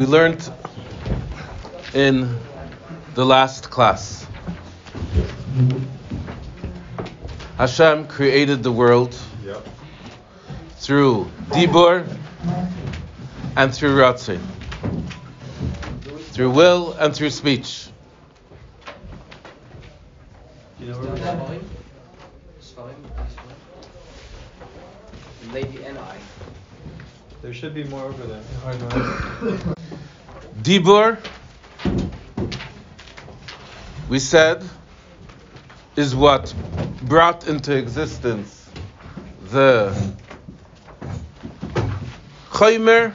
We learned in the last class. Hashem created the world Yep. through Dibur and through Ratzin. Through will and through speech. You know where we're going? Lady and I. There should be more over there. Dibur, we said, is what brought into existence the Chaymer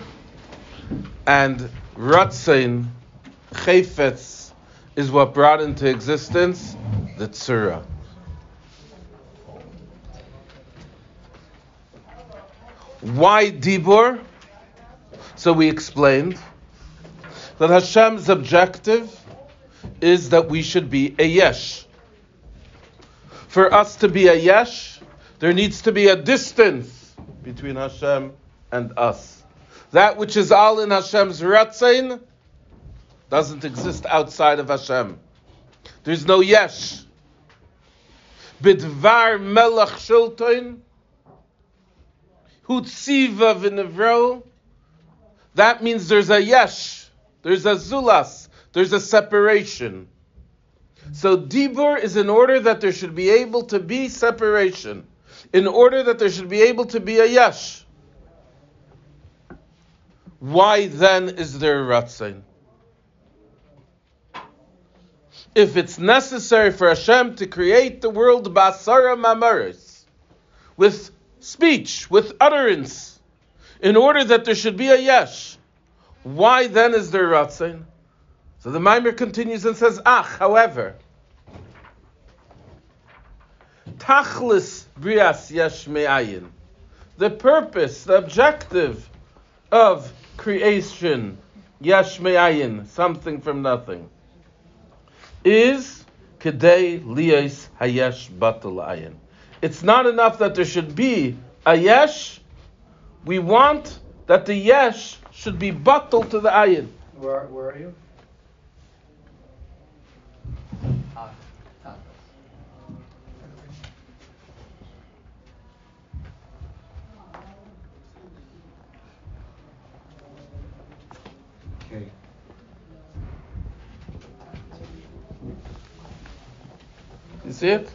and Ratzain, Chayfetz, is what brought into existence the Tzura. Why Dibur? So we explained that Hashem's objective is that we should be a yesh. For us to be a yesh, there needs to be a distance between Hashem and us. That which is all in Hashem's ratzain doesn't exist outside of Hashem. There's no yesh. Bidvar melech shultoin, hutziva v'nevro, that means there's a yesh, there's a zulas, there's a separation. So dibur is in order that there should be able to be separation, in order that there should be able to be a yesh. Why then is there a ratzain? If it's necessary for Hashem to create the world basara mamaris, with speech, with utterance, in order that there should be a yesh. Why then is there Ratzin? So the mimer continues and says, Ach, however, tachlis brias yesh me'ayin, the purpose, the objective of creation, yesh me'ayin, something from nothing, is kedei liyas hayesh batal ayin. It's not enough that there should be a yesh. We want that the yesh should be batal to the ayin. Where, where are you? Okay. You see it?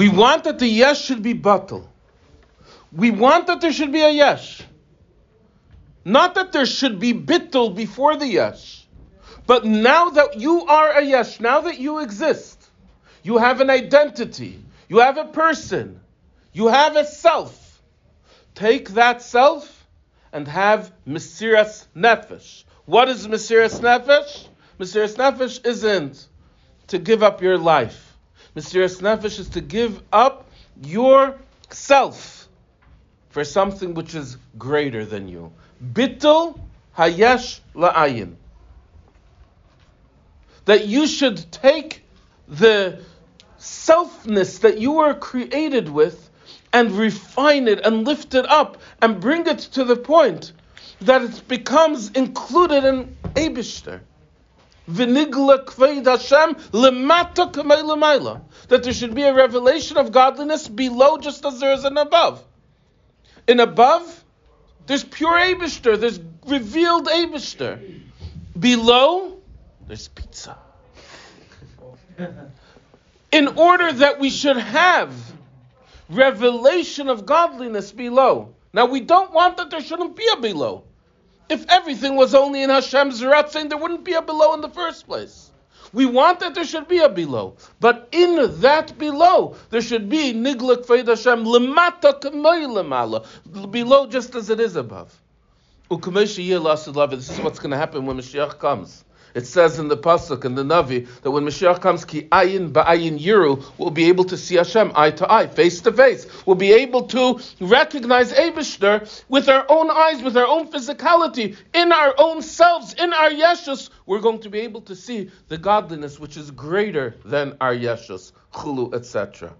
We want that the yesh should be batal. We want that there should be a yesh. Not that there should be bittul before the yesh. But now that you are a yesh, now that you exist, you have an identity, you have a person, you have a self. Take that self and have Mesiras Nefesh. What is Mesiras Nefesh? Mesiras Nefesh isn't to give up your life. Mesiras Nefesh is to give up your self for something which is greater than you. Bittul hayesh la'ayin. That you should take the selfness that you were created with and refine it and lift it up and bring it to the point that it becomes included in Abishter. V'nigla kveid Hashem lemata l'mayla. That there should be a revelation of godliness below just as there is an above. In above, there's pure Abishter, there's revealed Abishter. Below, there's pizza. In order that we should have revelation of godliness below. Now we don't want that there shouldn't be a below. If everything was only in Hashem's Ratzin, there wouldn't be a below in the first place. We want that there should be a below, but in that below there should be nigla kveid Hashem lemata k'may below just as it is above. This is what's going to happen when Mashiach comes. It says in the pasuk in the Navi that when Mashiach comes, ki ayin ba'ayin yiru, we'll be able to see Hashem eye to eye, face to face. We'll be able to recognize Abishter with our own eyes, with our own physicality, in our own selves, in our yeshus. We're going to be able to see the godliness which is greater than our yeshus, chulu, etc.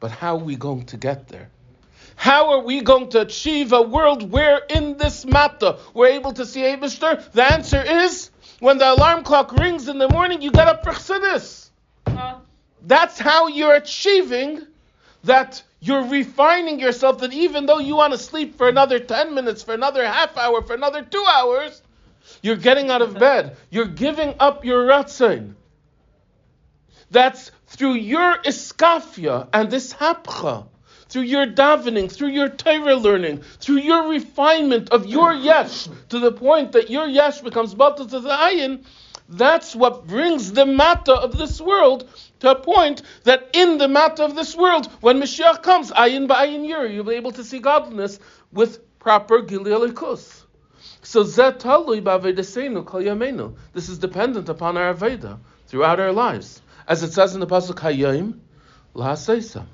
But how are we going to get there? How are we going to achieve a world where in this matter we're able to see Abishter? The answer is when the alarm clock rings in the morning, you get up for chassidus. Uh. That's how you're achieving that you're refining yourself that even though you want to sleep for another 10 minutes, for another half hour, for another two hours, you're getting out of bed. You're giving up your ratzin. That's through your iskafia and this hapcha, through your davening, through your Torah learning, through your refinement of your yesh to the point that your yesh becomes batal to the ayin. That's what brings the matter of this world to a point that in the matter of this world, when Mashiach comes, ayin ba'ayin yir, you'll be able to see godliness with proper gilui alikus. So zet talui ba'avedesenu kol yamenu. This is dependent upon our aveda throughout our lives, as it says in the pasuk Hayim la'aseisam.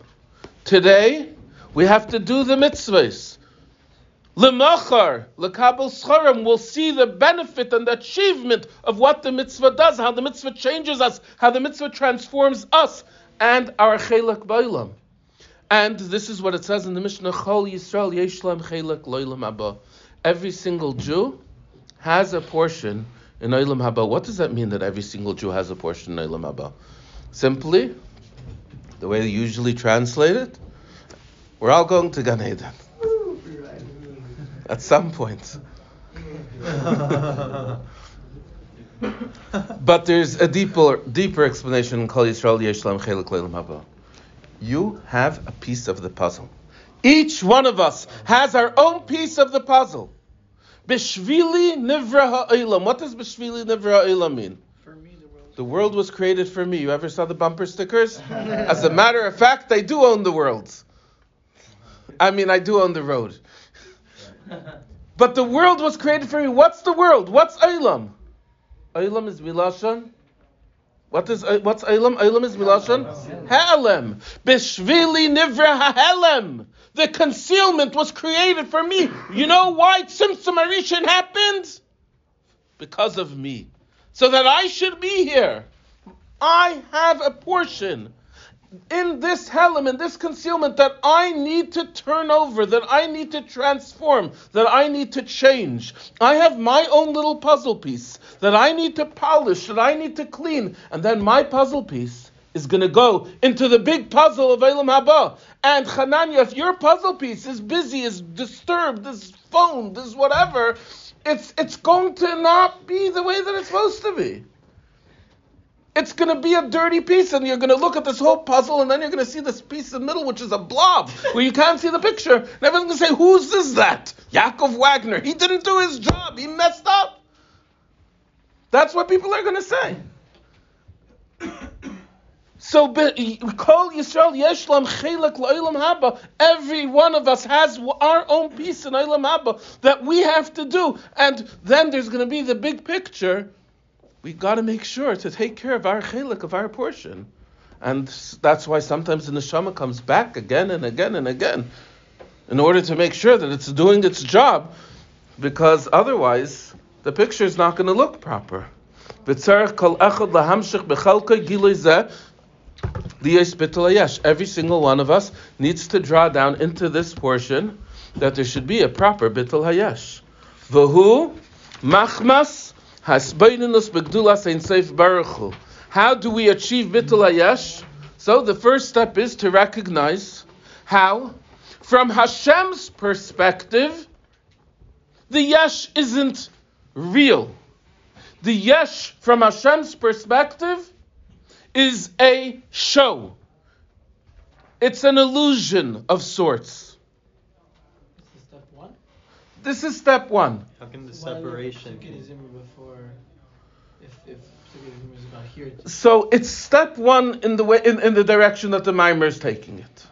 Today we have to do the mitzvahs. Lemachar, lekabel scharim, will see the benefit and the achievement of what the mitzvah does, how the mitzvah changes us, how the mitzvah transforms us and our chelak bailam. And this is what it says in the Mishnah: Chol Yisrael Yeshlam Chelak Loilam Haba. Every single Jew has a portion in Olam Haba. What does that mean that every single Jew has a portion in Olam Haba? Simply, the way they usually translate it, we're all going to Gan Eden at some point. but there's a deeper, deeper explanation in Kol Yisrael Yeshlam Chelik Leilam Haba. You have a piece of the puzzle. Each one of us has our own piece of the puzzle. Bishvili Nivra Ha'ilam. What does Bishvili Nivra Ha'ilam mean? The world was created for me. You ever saw the bumper stickers? As a matter of fact, I do own the world. I mean, I do own the road. But the world was created for me. What's the world? What's Eilam? Eilam is Milashon. What is uh, what's Eilam? Eilam is Milashon. Ha'elem. Bishvili nivra ha'elem. The concealment was created for me. You know why Tzimtzum Arishan happened? Because of me. So that I should be here. I have a portion in this helm, in this concealment, that I need to turn over, that I need to transform, that I need to change. I have my own little puzzle piece that I need to polish, that I need to clean, and then my puzzle piece is going to go into the big puzzle of Elam Haba. And Hananya, if your puzzle piece is busy, is disturbed, is phoned, is whatever, it's it's going to not be the way that it's supposed to be it's going to be a dirty piece, and you're going to look at this whole puzzle, and then you're going to see this piece in the middle, which is a blob, where you can't see the picture. And everyone's going to say, Whose is that? Yaakov Wagner. He didn't do his job. He messed up. That's what people are going to say. So, Kol Yisrael Yeshlam Chelak La'ilam Haba. Every one of us has our own piece in La'ilam Haba that we have to do, and then there's going to be the big picture We've got to make sure to take care of our chelik, of our portion. And that's why sometimes the neshama comes back again and again and again in order to make sure that it's doing its job, because otherwise the picture is not going to look proper. Every single one of us needs to draw down into this portion that there should be a proper bittul hayesh. Vahu machmas how do we achieve Bittul Hayesh? So the first step is to recognize how, from Hashem's perspective, the Yesh isn't real. The Yesh, from Hashem's perspective, is a show. It's an illusion of sorts. This is step one. How can the separation? Before, if, if here, So it's step one in the way in, in the direction that the mimer is taking it.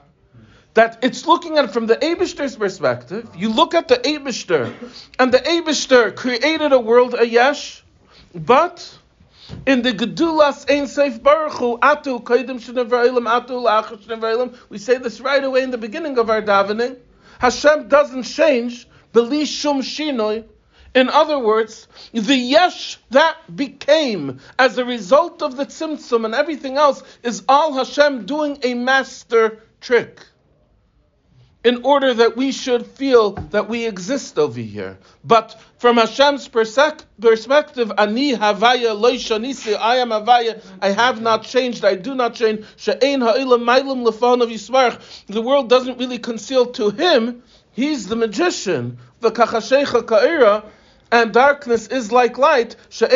That it's looking at it from the Abishter's perspective. You look at the Abishter, and the Abishter created a world, a yesh, but in the Gedulas Ein Seif Baruch Hu, Atu Kaidim Shnevailim Atu Lachas we say this right away in the beginning of our davening. Hashem doesn't change Belishum shinoi. In other words, the yesh that became as a result of the tzimtzum and everything else is all Hashem doing a master trick. in order that we should feel that we exist over here. But from Hashem's perspective, Ani Havaya Loi Shanisi, I am Havaya, I have not changed, I do not change. Lefonav yismarach. The world doesn't really conceal to him. He's the magician. The kachashecha ka'ira, and darkness is like light. The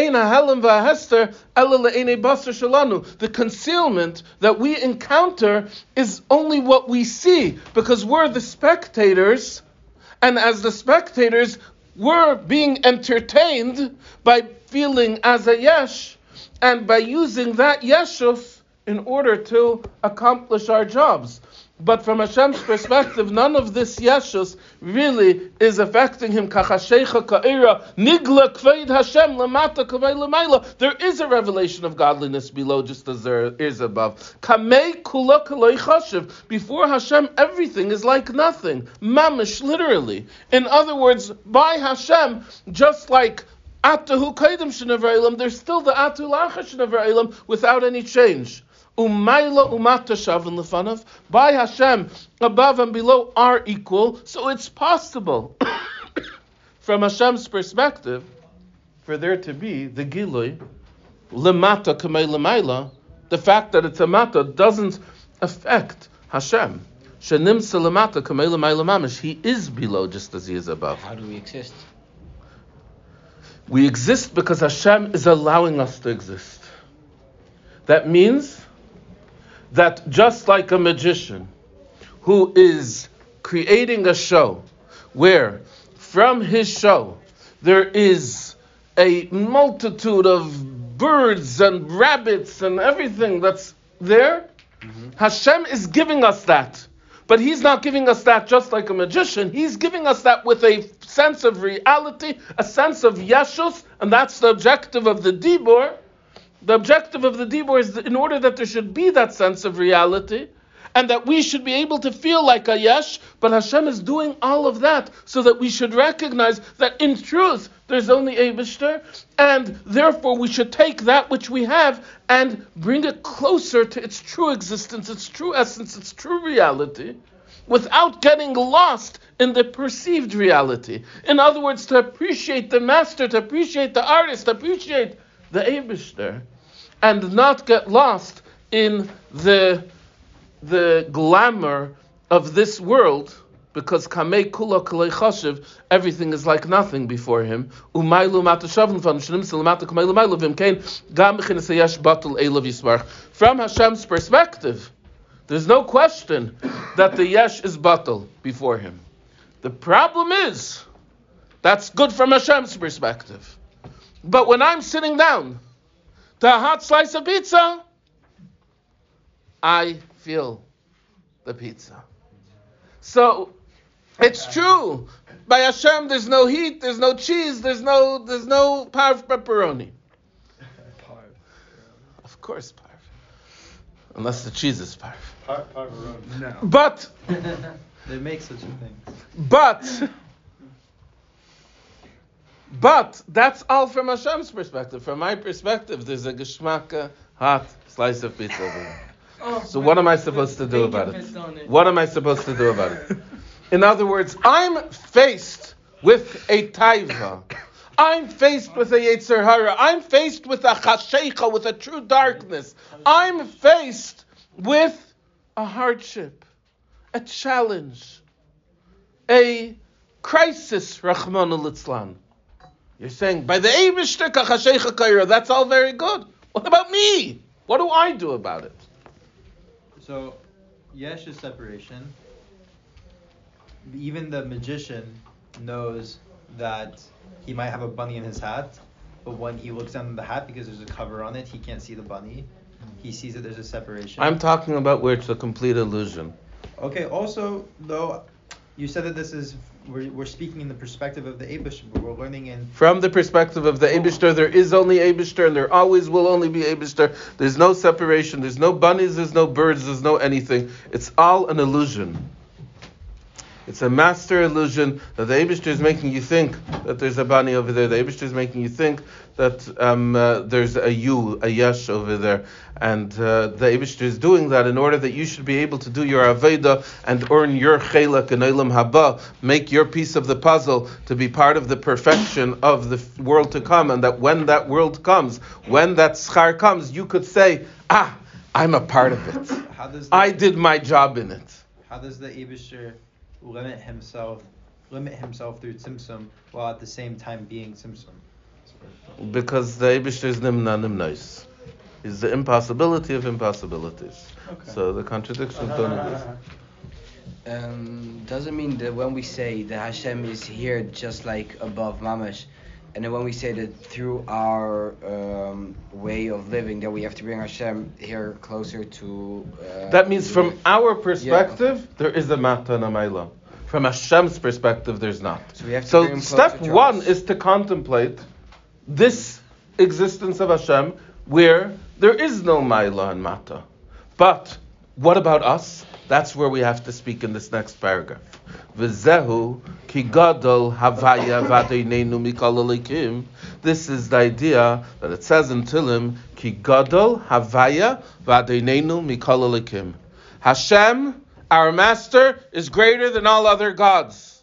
concealment that we encounter is only what we see because we're the spectators, and as the spectators, we're being entertained by feeling as a yesh, and by using that yeshus in order to accomplish our jobs. But from Hashem's perspective, none of this yeshus really is affecting him. Nigla. There is a revelation of godliness below, just as there is above. Before Hashem, everything is like nothing. Mamish, literally. In other words, by Hashem, just like Atahu Kaidim Shnava'ilam, there's still the Atu Lacha without any change. Umayla umata shavin lefanav. By Hashem, above and below are equal, so it's possible, from Hashem's perspective, for there to be the gilui lemata kamei lemaila. The fact that it's a mata doesn't affect Hashem. Shenimsa lemata kamei lemaila mamish. He is below just as he is above. How do we exist? We exist because Hashem is allowing us to exist. That means that just like a magician who is creating a show where from his show there is a multitude of birds and rabbits and everything that's there, mm-hmm. Hashem is giving us that. But he's not giving us that just like a magician. He's giving us that with a sense of reality, a sense of yeshus, and that's the objective of the dibor. The objective of the dibor is in order that there should be that sense of reality, and that we should be able to feel like a yesh, but Hashem is doing all of that so that we should recognize that in truth there's only a Abishter, and therefore we should take that which we have and bring it closer to its true existence, its true essence, its true reality, without getting lost in the perceived reality. In other words, to appreciate the master, to appreciate the artist, to appreciate the Abishter, and not get lost in the the glamour of this world, because kamei kula kalei everything is like nothing before him. Umaylu. From Hashem's perspective, there's no question that the yesh is batul before him. The problem is, that's good from Hashem's perspective. But when I'm sitting down to a hot slice of pizza, I feel the pizza. So it's true. By Hashem, there's no heat, there's no cheese, there's no there's no parv pepperoni. Of course, parv. Unless the cheese is parv. Par- Parvaroni. No. But They make such a thing. but but that's all from Hashem's perspective. From my perspective, there's a geschmacka hot slice of pizza there. Oh, So what am I supposed to do about it? What am I supposed to do about it? In other words, I'm faced with a taiva. I'm faced with a yetzer hara. I'm faced with a chashecha, with a true darkness. I'm faced with a hardship, a challenge, a crisis, Rahman al You're saying, by the Eibishter kachashecha kaira, that's all very good. What about me? What do I do about it? So, Yesh is separation. Even the magician knows that he might have a bunny in his hat, but when he looks down the hat because there's a cover on it, he can't see the bunny. He sees that there's a separation. I'm talking about where it's a complete illusion. Okay. Also, though, you said that this is we're, we're speaking in the perspective of the Abish, but we're learning in From the perspective of the Abishter, there is only Abishter, and there always will only be Abishter. There's no separation. There's no bunnies. There's no birds. There's no anything. It's all an illusion. It's a master illusion that the Abishter is making you think that there's a bunny over there. The Abishter is making you think that um, uh, there's a you, a Yesh over there. And uh, the Abishter is doing that in order that you should be able to do your Aveda and earn your Chelak and Olam Haba, make your piece of the puzzle to be part of the perfection of the world to come. And that when that world comes, when that schar comes, you could say, ah, I'm a part of it. How does the, I did my job in it. How does the Abishter limit himself, limit himself through Tzimtzum while at the same time being Tzimtzum? Because the Abishter is nimna nimnois. Is the impossibility of impossibilities. Okay. So the contradiction don't exist. Um, doesn't mean that when we say that Hashem is here just like above Mamash, and then when we say that through our um, way of living that we have to bring Hashem here closer to. Uh, That means from our perspective, there is a mata and a maila. From Hashem's perspective, there's not. So we have to So bring him step one us. is to contemplate this existence of Hashem where there is no maila and mata. But what about us? That's where we have to speak in this next paragraph. V'zehu ki gadol havaya v'adeinenu elikim. This is the idea that it says in Tilim, ki gadol havaya v'adeinenu elikim. Hashem, our master, is greater than all other gods.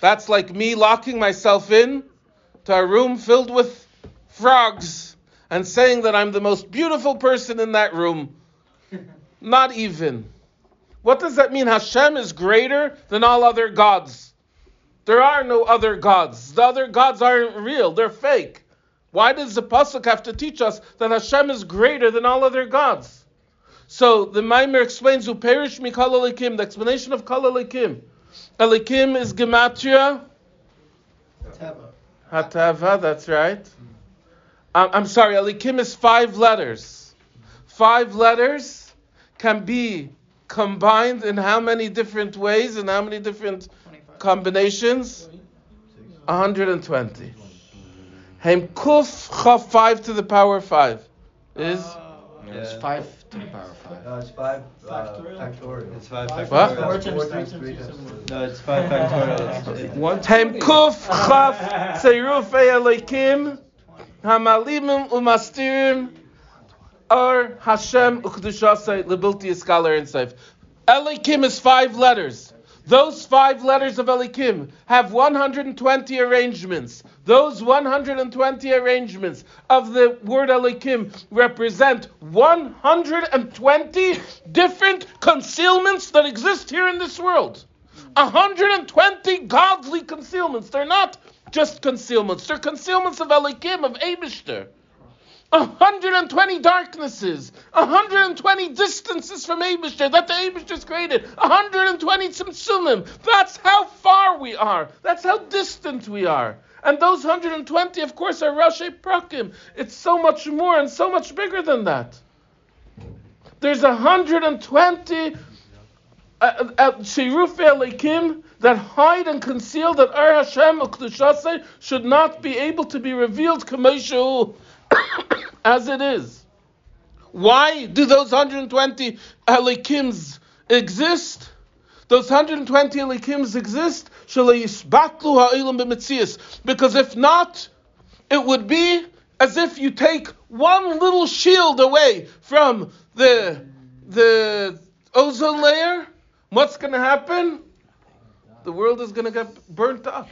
That's like me locking myself in to a room filled with frogs and saying that I'm the most beautiful person in that room. Not even. What does that mean? Hashem is greater than all other gods. There are no other gods. The other gods aren't real, they're fake. Why does the Pasuk have to teach us that Hashem is greater than all other gods? So the Maimer explains, who perish mi kal elikim, the explanation of kal elikim. Elikim is gematria. Hatava, that's right. Um, I'm sorry, Elikim is five letters. Five letters can be combined in how many different ways and how many different combinations? 120. Hem kuf chaf 5 to the power 5 is It's five to the power of five. No, it's five uh, Factorial? factorial. It's five Five What? factorial. Four Four times times three three times times No, it's five factorial. It's, it's, One Hem kuf chaf seirufei Elikim hamalimim umastirim or Hashem ukdushasei lebilti scholar and safe. Elikim is five letters. Those five letters of Elikim have 120 arrangements. Those 120 arrangements of the word Elikim represent 120 different concealments that exist here in this world. 120 godly concealments. They're not just concealments, they're concealments of Elikim, of Abishter. 120 darknesses, 120 distances from Abishter that the Abishter's created, 120 tzimtzumim. That's how far we are. That's how distant we are. And those 120, of course, are Rashi Prakim. It's so much more and so much bigger than that. There's 120 uh, uh, uh, Shiruf Elikim that hide and conceal that Ar Hashem Ukdushase should not be able to be revealed Kameshu as it is. Why do those 120 Elikims exist? Those 120 Elikims exist. Because if not, it would be as if you take one little shield away from the the ozone layer. What's going to happen? The world is going to get burnt up.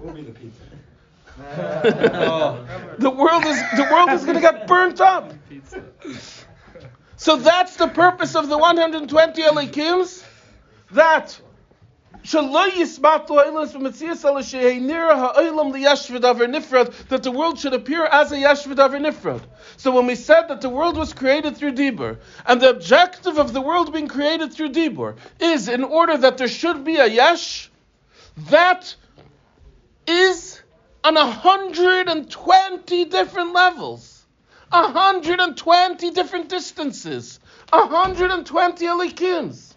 We'll be the pizza. The world is the world is going to get burnt up. So that's the purpose of the 120 elikims. That that the world should appear as a yashvid aver nifrad. So when we said that the world was created through Dibur, and the objective of the world being created through Dibur is in order that there should be a yash, that is on 120 different levels, 120 different distances, 120 alikims.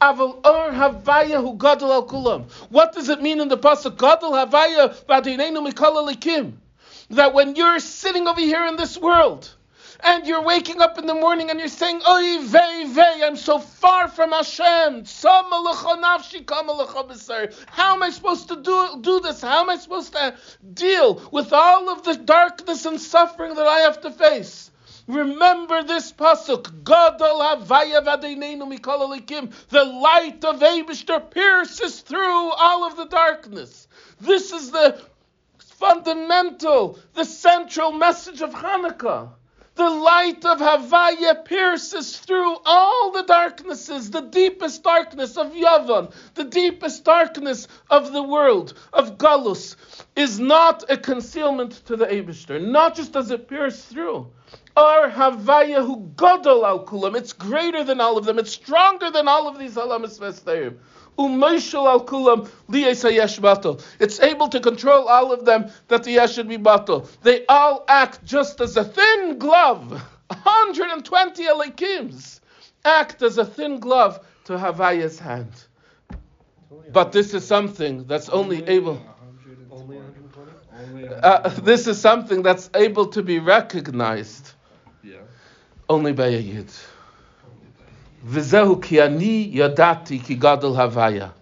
Aval or havaya hu gadol al kulam. What does it mean in the pasuk? Gadol havaya v'adinenu mikol. That when you're sitting over here in this world, and you're waking up in the morning and you're saying, Oy vey vey, I'm so far from Hashem. How am I supposed to do, do this? How am I supposed to deal with all of the darkness and suffering that I have to face? Remember this pasuk. Gadol. The light of Eibishter pierces through all of the darkness. This is the fundamental, the central message of Hanukkah. The light of Havaya pierces through all the darknesses, the deepest darkness of Yavan, the deepest darkness of the world, of Galus, is not a concealment to the Abishter. Not just does it pierce through. Ar Havaya hu Gadol al Kulam. It's greater than all of them. It's stronger than all of these Halamas Vestayim. Umayshal al kulam liyesayesh. It's able to control all of them that the yesh should be batal. They all act just as a thin glove. 120 elikims act as a thin glove to Havaya's hand. But this is something that's only able. Uh, this is something that's able to be recognized only by a yid. V'zehu ki ani yadati ki gadol havaya.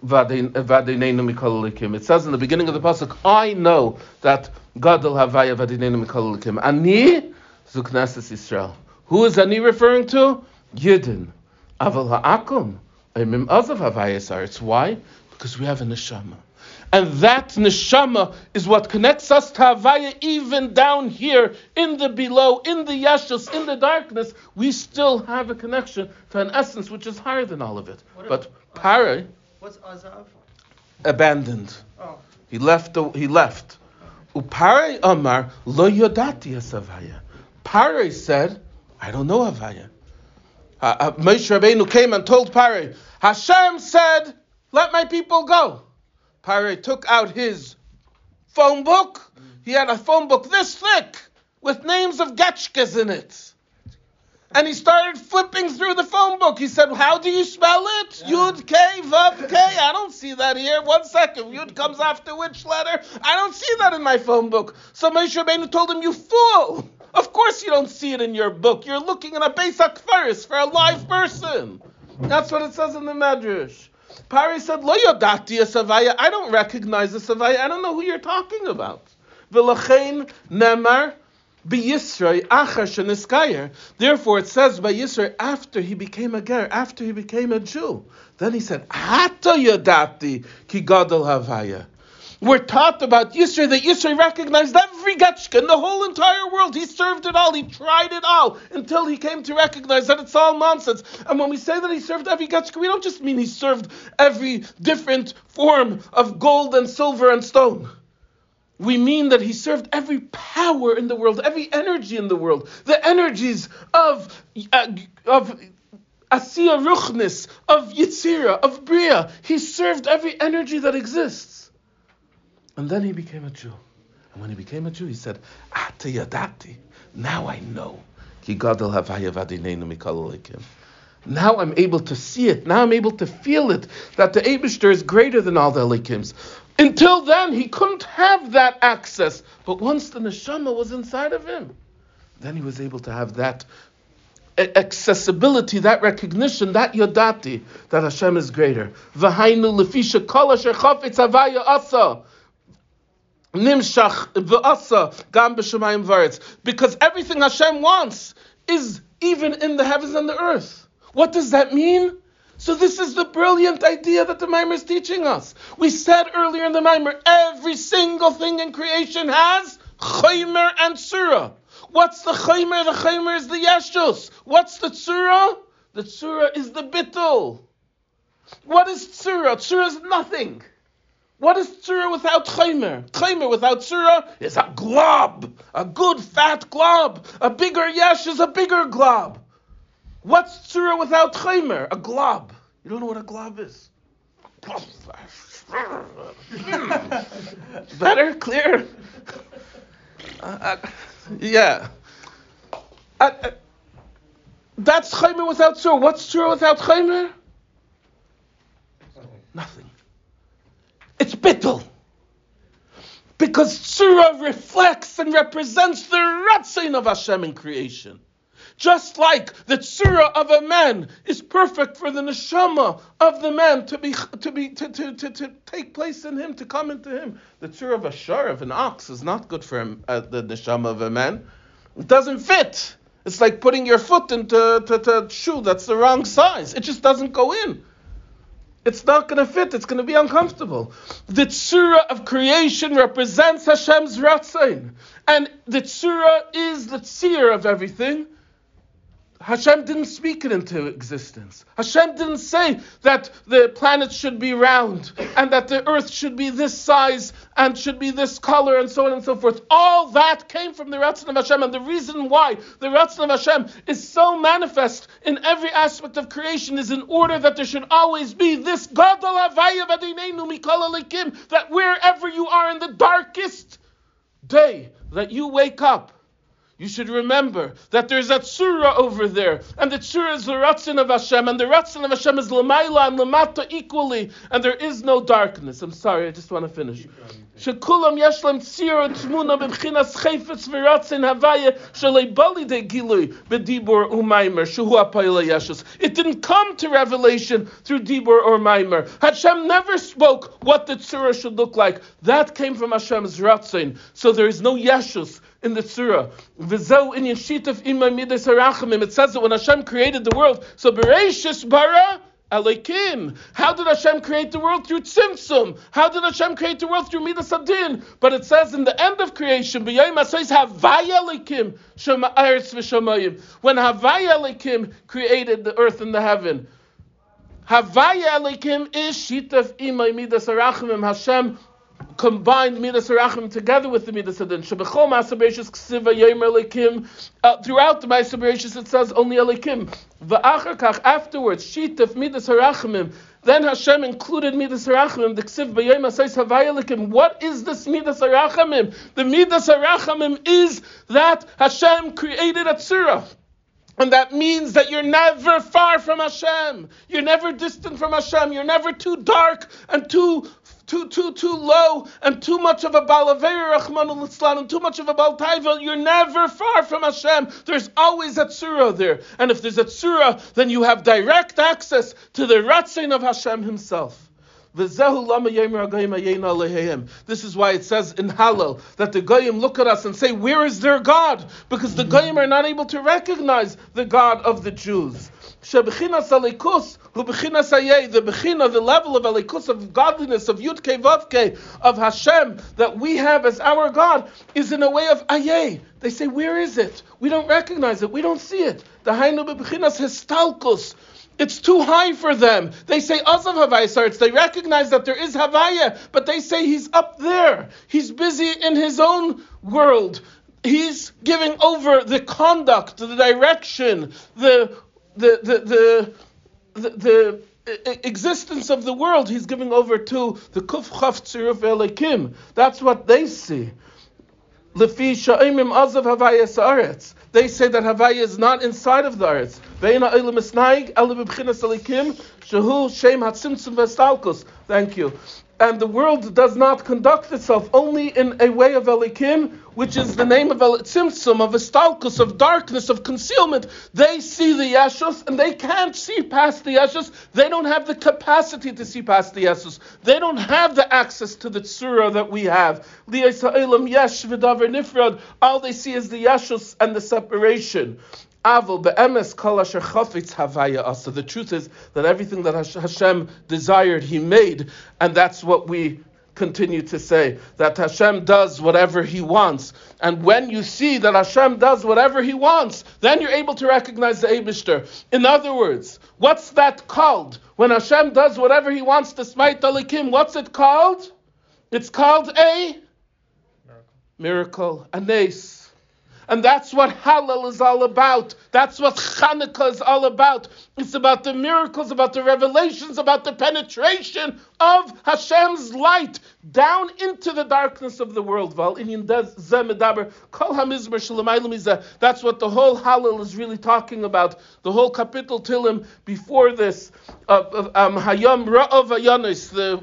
It says in the beginning of the pasuk, I know that gadol havaya v'adineinu mikol likim. Ani zu Knesset Yisrael. Who is Ani referring to? Yidden. Aval ha'akum. Emim azav havayas It's Why? Because we have a neshama. And that neshama is what connects us to Havaya even down here in the below, in the yashus, in the darkness. We still have a connection to an essence which is higher than all of it. What but Pare. What's Azav? Abandoned. Oh. He left. He left. Upare Amar lo yodati Havaya. Pare said, I don't know Havaya. Uh, uh, Moshe Rabbeinu came and told Pare, Hashem said, let my people go. Pare took out his phone book. He had a phone book this thick with names of Getchkas in it. And he started flipping through the phone book. He said, How do you spell it? Yeah. Yud K, Vav K. I don't see that here. One second. Yud comes after which letter? I don't see that in my phone book. So Moshe Rabbeinu told him, You fool! Of course you don't see it in your book. You're looking in a Pesach first for a live person. That's what it says in the Medrash. Pari said, Lo yodati savaya. I don't recognize the savaya. I don't know who you're talking about. V'lachein nemar b'yisrei achar sheniskayer. Therefore, it says by Yisrei after he became a ger, after he became a Jew. Then he said, Hata yodati ki gadol havaya. We're taught about Yisro that Yisro recognized every Getchka in the whole entire world. He served it all. He tried it all until he came to recognize that it's all nonsense. And when we say that he served every Getchka, we don't just mean he served every different form of gold and silver and stone. We mean that he served every power in the world, every energy in the world, the energies of uh, of Asiya Ruchnis, of Yitzira, of Bria. He served every energy that exists. And then he became a Jew. And when he became a Jew, he said, Ata yadati. Now I know. Now I'm able to see it. Now I'm able to feel it. That the Abishter is greater than all the Elikims. Until then, he couldn't have that access. But once the neshama was inside of him, then he was able to have that accessibility, that recognition, that yodati, that Hashem is greater. V'hainu lefisha kol asher chafetz asa. Nimshach v'asa gam b'shemayim v'aretz. Because everything Hashem wants is even in the heavens and the earth. What does that mean? So this is the brilliant idea that the Mimer is teaching us. We said earlier in the Mimer, every single thing in creation has chaymer and surah. What's the chaymer? The chaymer is the yeshus. What's the tzura? The tzura is the bittul. What is tzura? Tzura is nothing. What is tzura without chaymer? Chaymer without tzura is a glob, a good fat glob. A bigger yesh is a bigger glob. What's tzura without chaymer? A glob. You don't know what a glob is? Better, clear. Uh, uh, yeah. Uh, uh that's chaymer without tzura. What's tzura without chaymer? Nothing. Because Tzura reflects and represents the Ratzin of Hashem in creation. Just like the tzura of a man is perfect for the neshama of the man to be to be to, to, to, to take place in him, to come into him. The tzura of a shar of an ox is not good for him, uh, the neshama of a man. It doesn't fit. It's like putting your foot into to, to, shoe that's the wrong size. It just doesn't go in. It's not going to fit. It's going to be uncomfortable. The tzura of creation represents Hashem's ratzain, and the tzura is the tzir of everything. Hashem didn't speak it into existence. Hashem didn't say that the planet should be round and that the earth should be this size and should be this color and so on and so forth. All that came from the Ratzon of Hashem. And the reason why the Ratzon of Hashem is so manifest in every aspect of creation is in order that there should always be this Gadol that wherever you are in the darkest day, that you wake up you should remember that there's a tzura over there, and the tzura is the ratzin of Hashem, and the ratzin of Hashem is lemaila and lemata equally, and there is no darkness. I'm sorry, I just want to finish. שכולם יש להם ציר תמונה בבחינת חפץ ורצון הוויה שלא לידי גילוי בדיבור ומיימר שהוא הפעיל הישוס. It didn't come to revelation through dibur or maimer. Hashem never spoke what the tzura should look like. That came from Hashem's ratzon. So there is no yeshus in the surah. V'zeu in yeshitaf imay midas harachamim. It says that when Hashem created the world, so bereishis bara Alekim. How did Hashem create the world? Through Tzimtzum. How did Hashem create the world? Through Midas Adin. But it says in the end of creation. When Havaya Alekim created the earth and the heaven. Havaya Alekim is Shitaf Imay Midas Arachimim. Hashem combined Midas Harachim together with the Midas Adin. Shebechol Masabereshis Ksiva Yemer Elikim. Uh, throughout the Masabereshis it says only Elikim. Va'achar afterwards, Shitaf Midas Harachimim. Then Hashem included Midas Harachamim, the Ksiv B'Yom Asayis Havayelikim. What is this Midas Harachamim? The Midas Harachamim is that Hashem created a tzura. And that means that you're never far from Hashem. You're never distant from Hashem. You're never too dark and too too too too low and too much of a balaver Rahman al and too much of a baltaiva, you're never far from Hashem. There's always a tzura there, and if there's a tzura, then you have direct access to the ratzin of Hashem Himself. This is why it says in Hallel that the Goyim look at us and say, Where is their God? Because the Goyim are not able to recognize the God of the Jews. The bechina, the level of alikus, of godliness, of yudke vavke, of Hashem, that we have as our God, is in a way of ayeh. They say, where is it? We don't recognize it. We don't see it. The hainu bechinas histalkus. It's too high for them. They say Azav Havaya starts. They recognize that there is Havaya, but they say he's up there. He's busy in his own world. He's giving over the conduct, the direction, the the the the, the, the existence of the world he's giving over to the kuf chaf tziruf elikim. That's what they see. They say that havaya is not inside of the earth. Ele elikim shehu shem. Thank you and the world does not conduct itself only in a way of Elikim, which is the name of elitzimtzum, of Estalkus, of darkness, of concealment. They see the Yeshus and they can't see past the Yeshus. They don't have the capacity to see past the Yeshus. They don't have the access to the Tzura that we have. All they see is the Yeshus and the separation. Avil be'emes kol asher chafetz havaya asa. The truth is that everything that Hashem desired, He made, and that's what we continue to say that Hashem does whatever He wants. And when you see that Hashem does whatever He wants, then you're able to recognize the Abishter. In other words, what's that called? When Hashem does whatever He wants, to despite Alikim, what's it called? It's called a miracle, miracle a nace. And that's what Hallel is all about. That's what Hanukkah is all about. It's about the miracles, about the revelations, about the penetration of Hashem's light down into the darkness of the world. That's what the whole Hallel is really talking about. The whole capital Tilim before this, um, Hayam Ra'ov Ayanis, the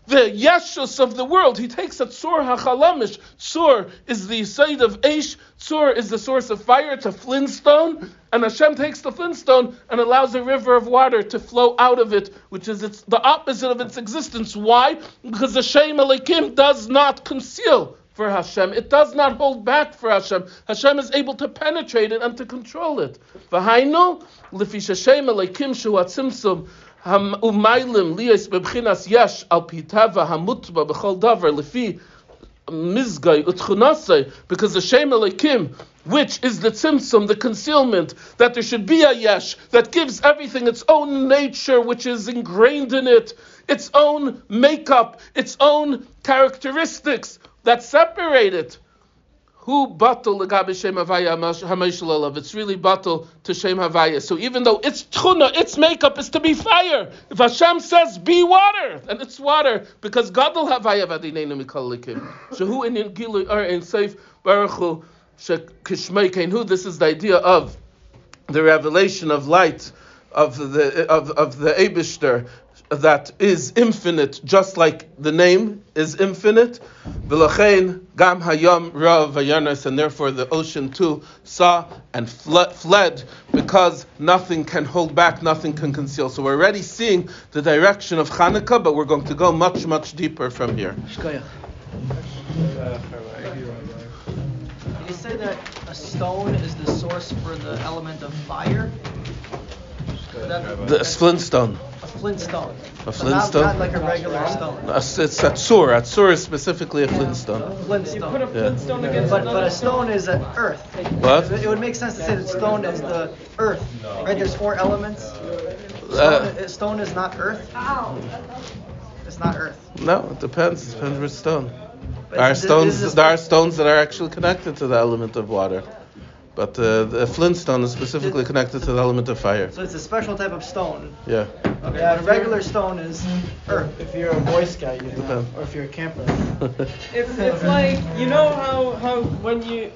the yeshus of the world. He takes a tzur hachalamish. Tzur is the side of Aish. Tzur is the source of fire. A flintstone. And Hashem takes the flintstone and allows a river of water to flow out of it, which is its, the opposite of its existence. Why? Because the Shem Elikim does not conceal for Hashem. It does not hold back for Hashem. Hashem is able to penetrate it and to control it. V'hainu, lefi Hashem Elikim shu ומיילים ליאס בבחינס yash על פי טבע המוטבע בכל because the shem Elokim, which is the tzimtzum, the concealment, that there should be a yesh that gives everything its own nature, which is ingrained in it, its own makeup, its own characteristics that separate it who batal legabe shem havaya hameishalalav? It's really batal to shem havaya. So even though its tchuna, its makeup is to be fire, if Hashem says be water, and it's water because gadol havaya vadineinu likim. Shehu in gilu or Ein Sof baruchu shekishmei kainu. This is the idea of the revelation of light of the of of the Abishter that is infinite, just like the name is infinite. V'lachein gam hayam rav vayanas, and therefore the ocean too saw and fled because nothing can hold back, nothing can conceal. So we're already seeing the direction of Hanukkah, but we're going to go much, much deeper from here. Did you say that a stone is the source for the element of fire? That- The flintstone. A flintstone. A But flintstone? Not, not like a regular stone. Uh, It's Atzur. Atzur is specifically a flintstone. A flintstone. Put a Yeah. flintstone against But, but a stone is an earth. What? It would make sense to say that stone is the earth, right? There's four elements. Stone, Uh, stone is not earth. It's not earth. no, it depends. It depends which stone. There are this- this stones. There are stones that are actually connected to the element of water, but uh, the flintstone is specifically connected to the element of fire. So it's a special type of stone. Yeah. Yeah, a regular stone is earth. If you're a Boy Scout, you Okay. know, or if you're a camper. It's, it's like you know how how when you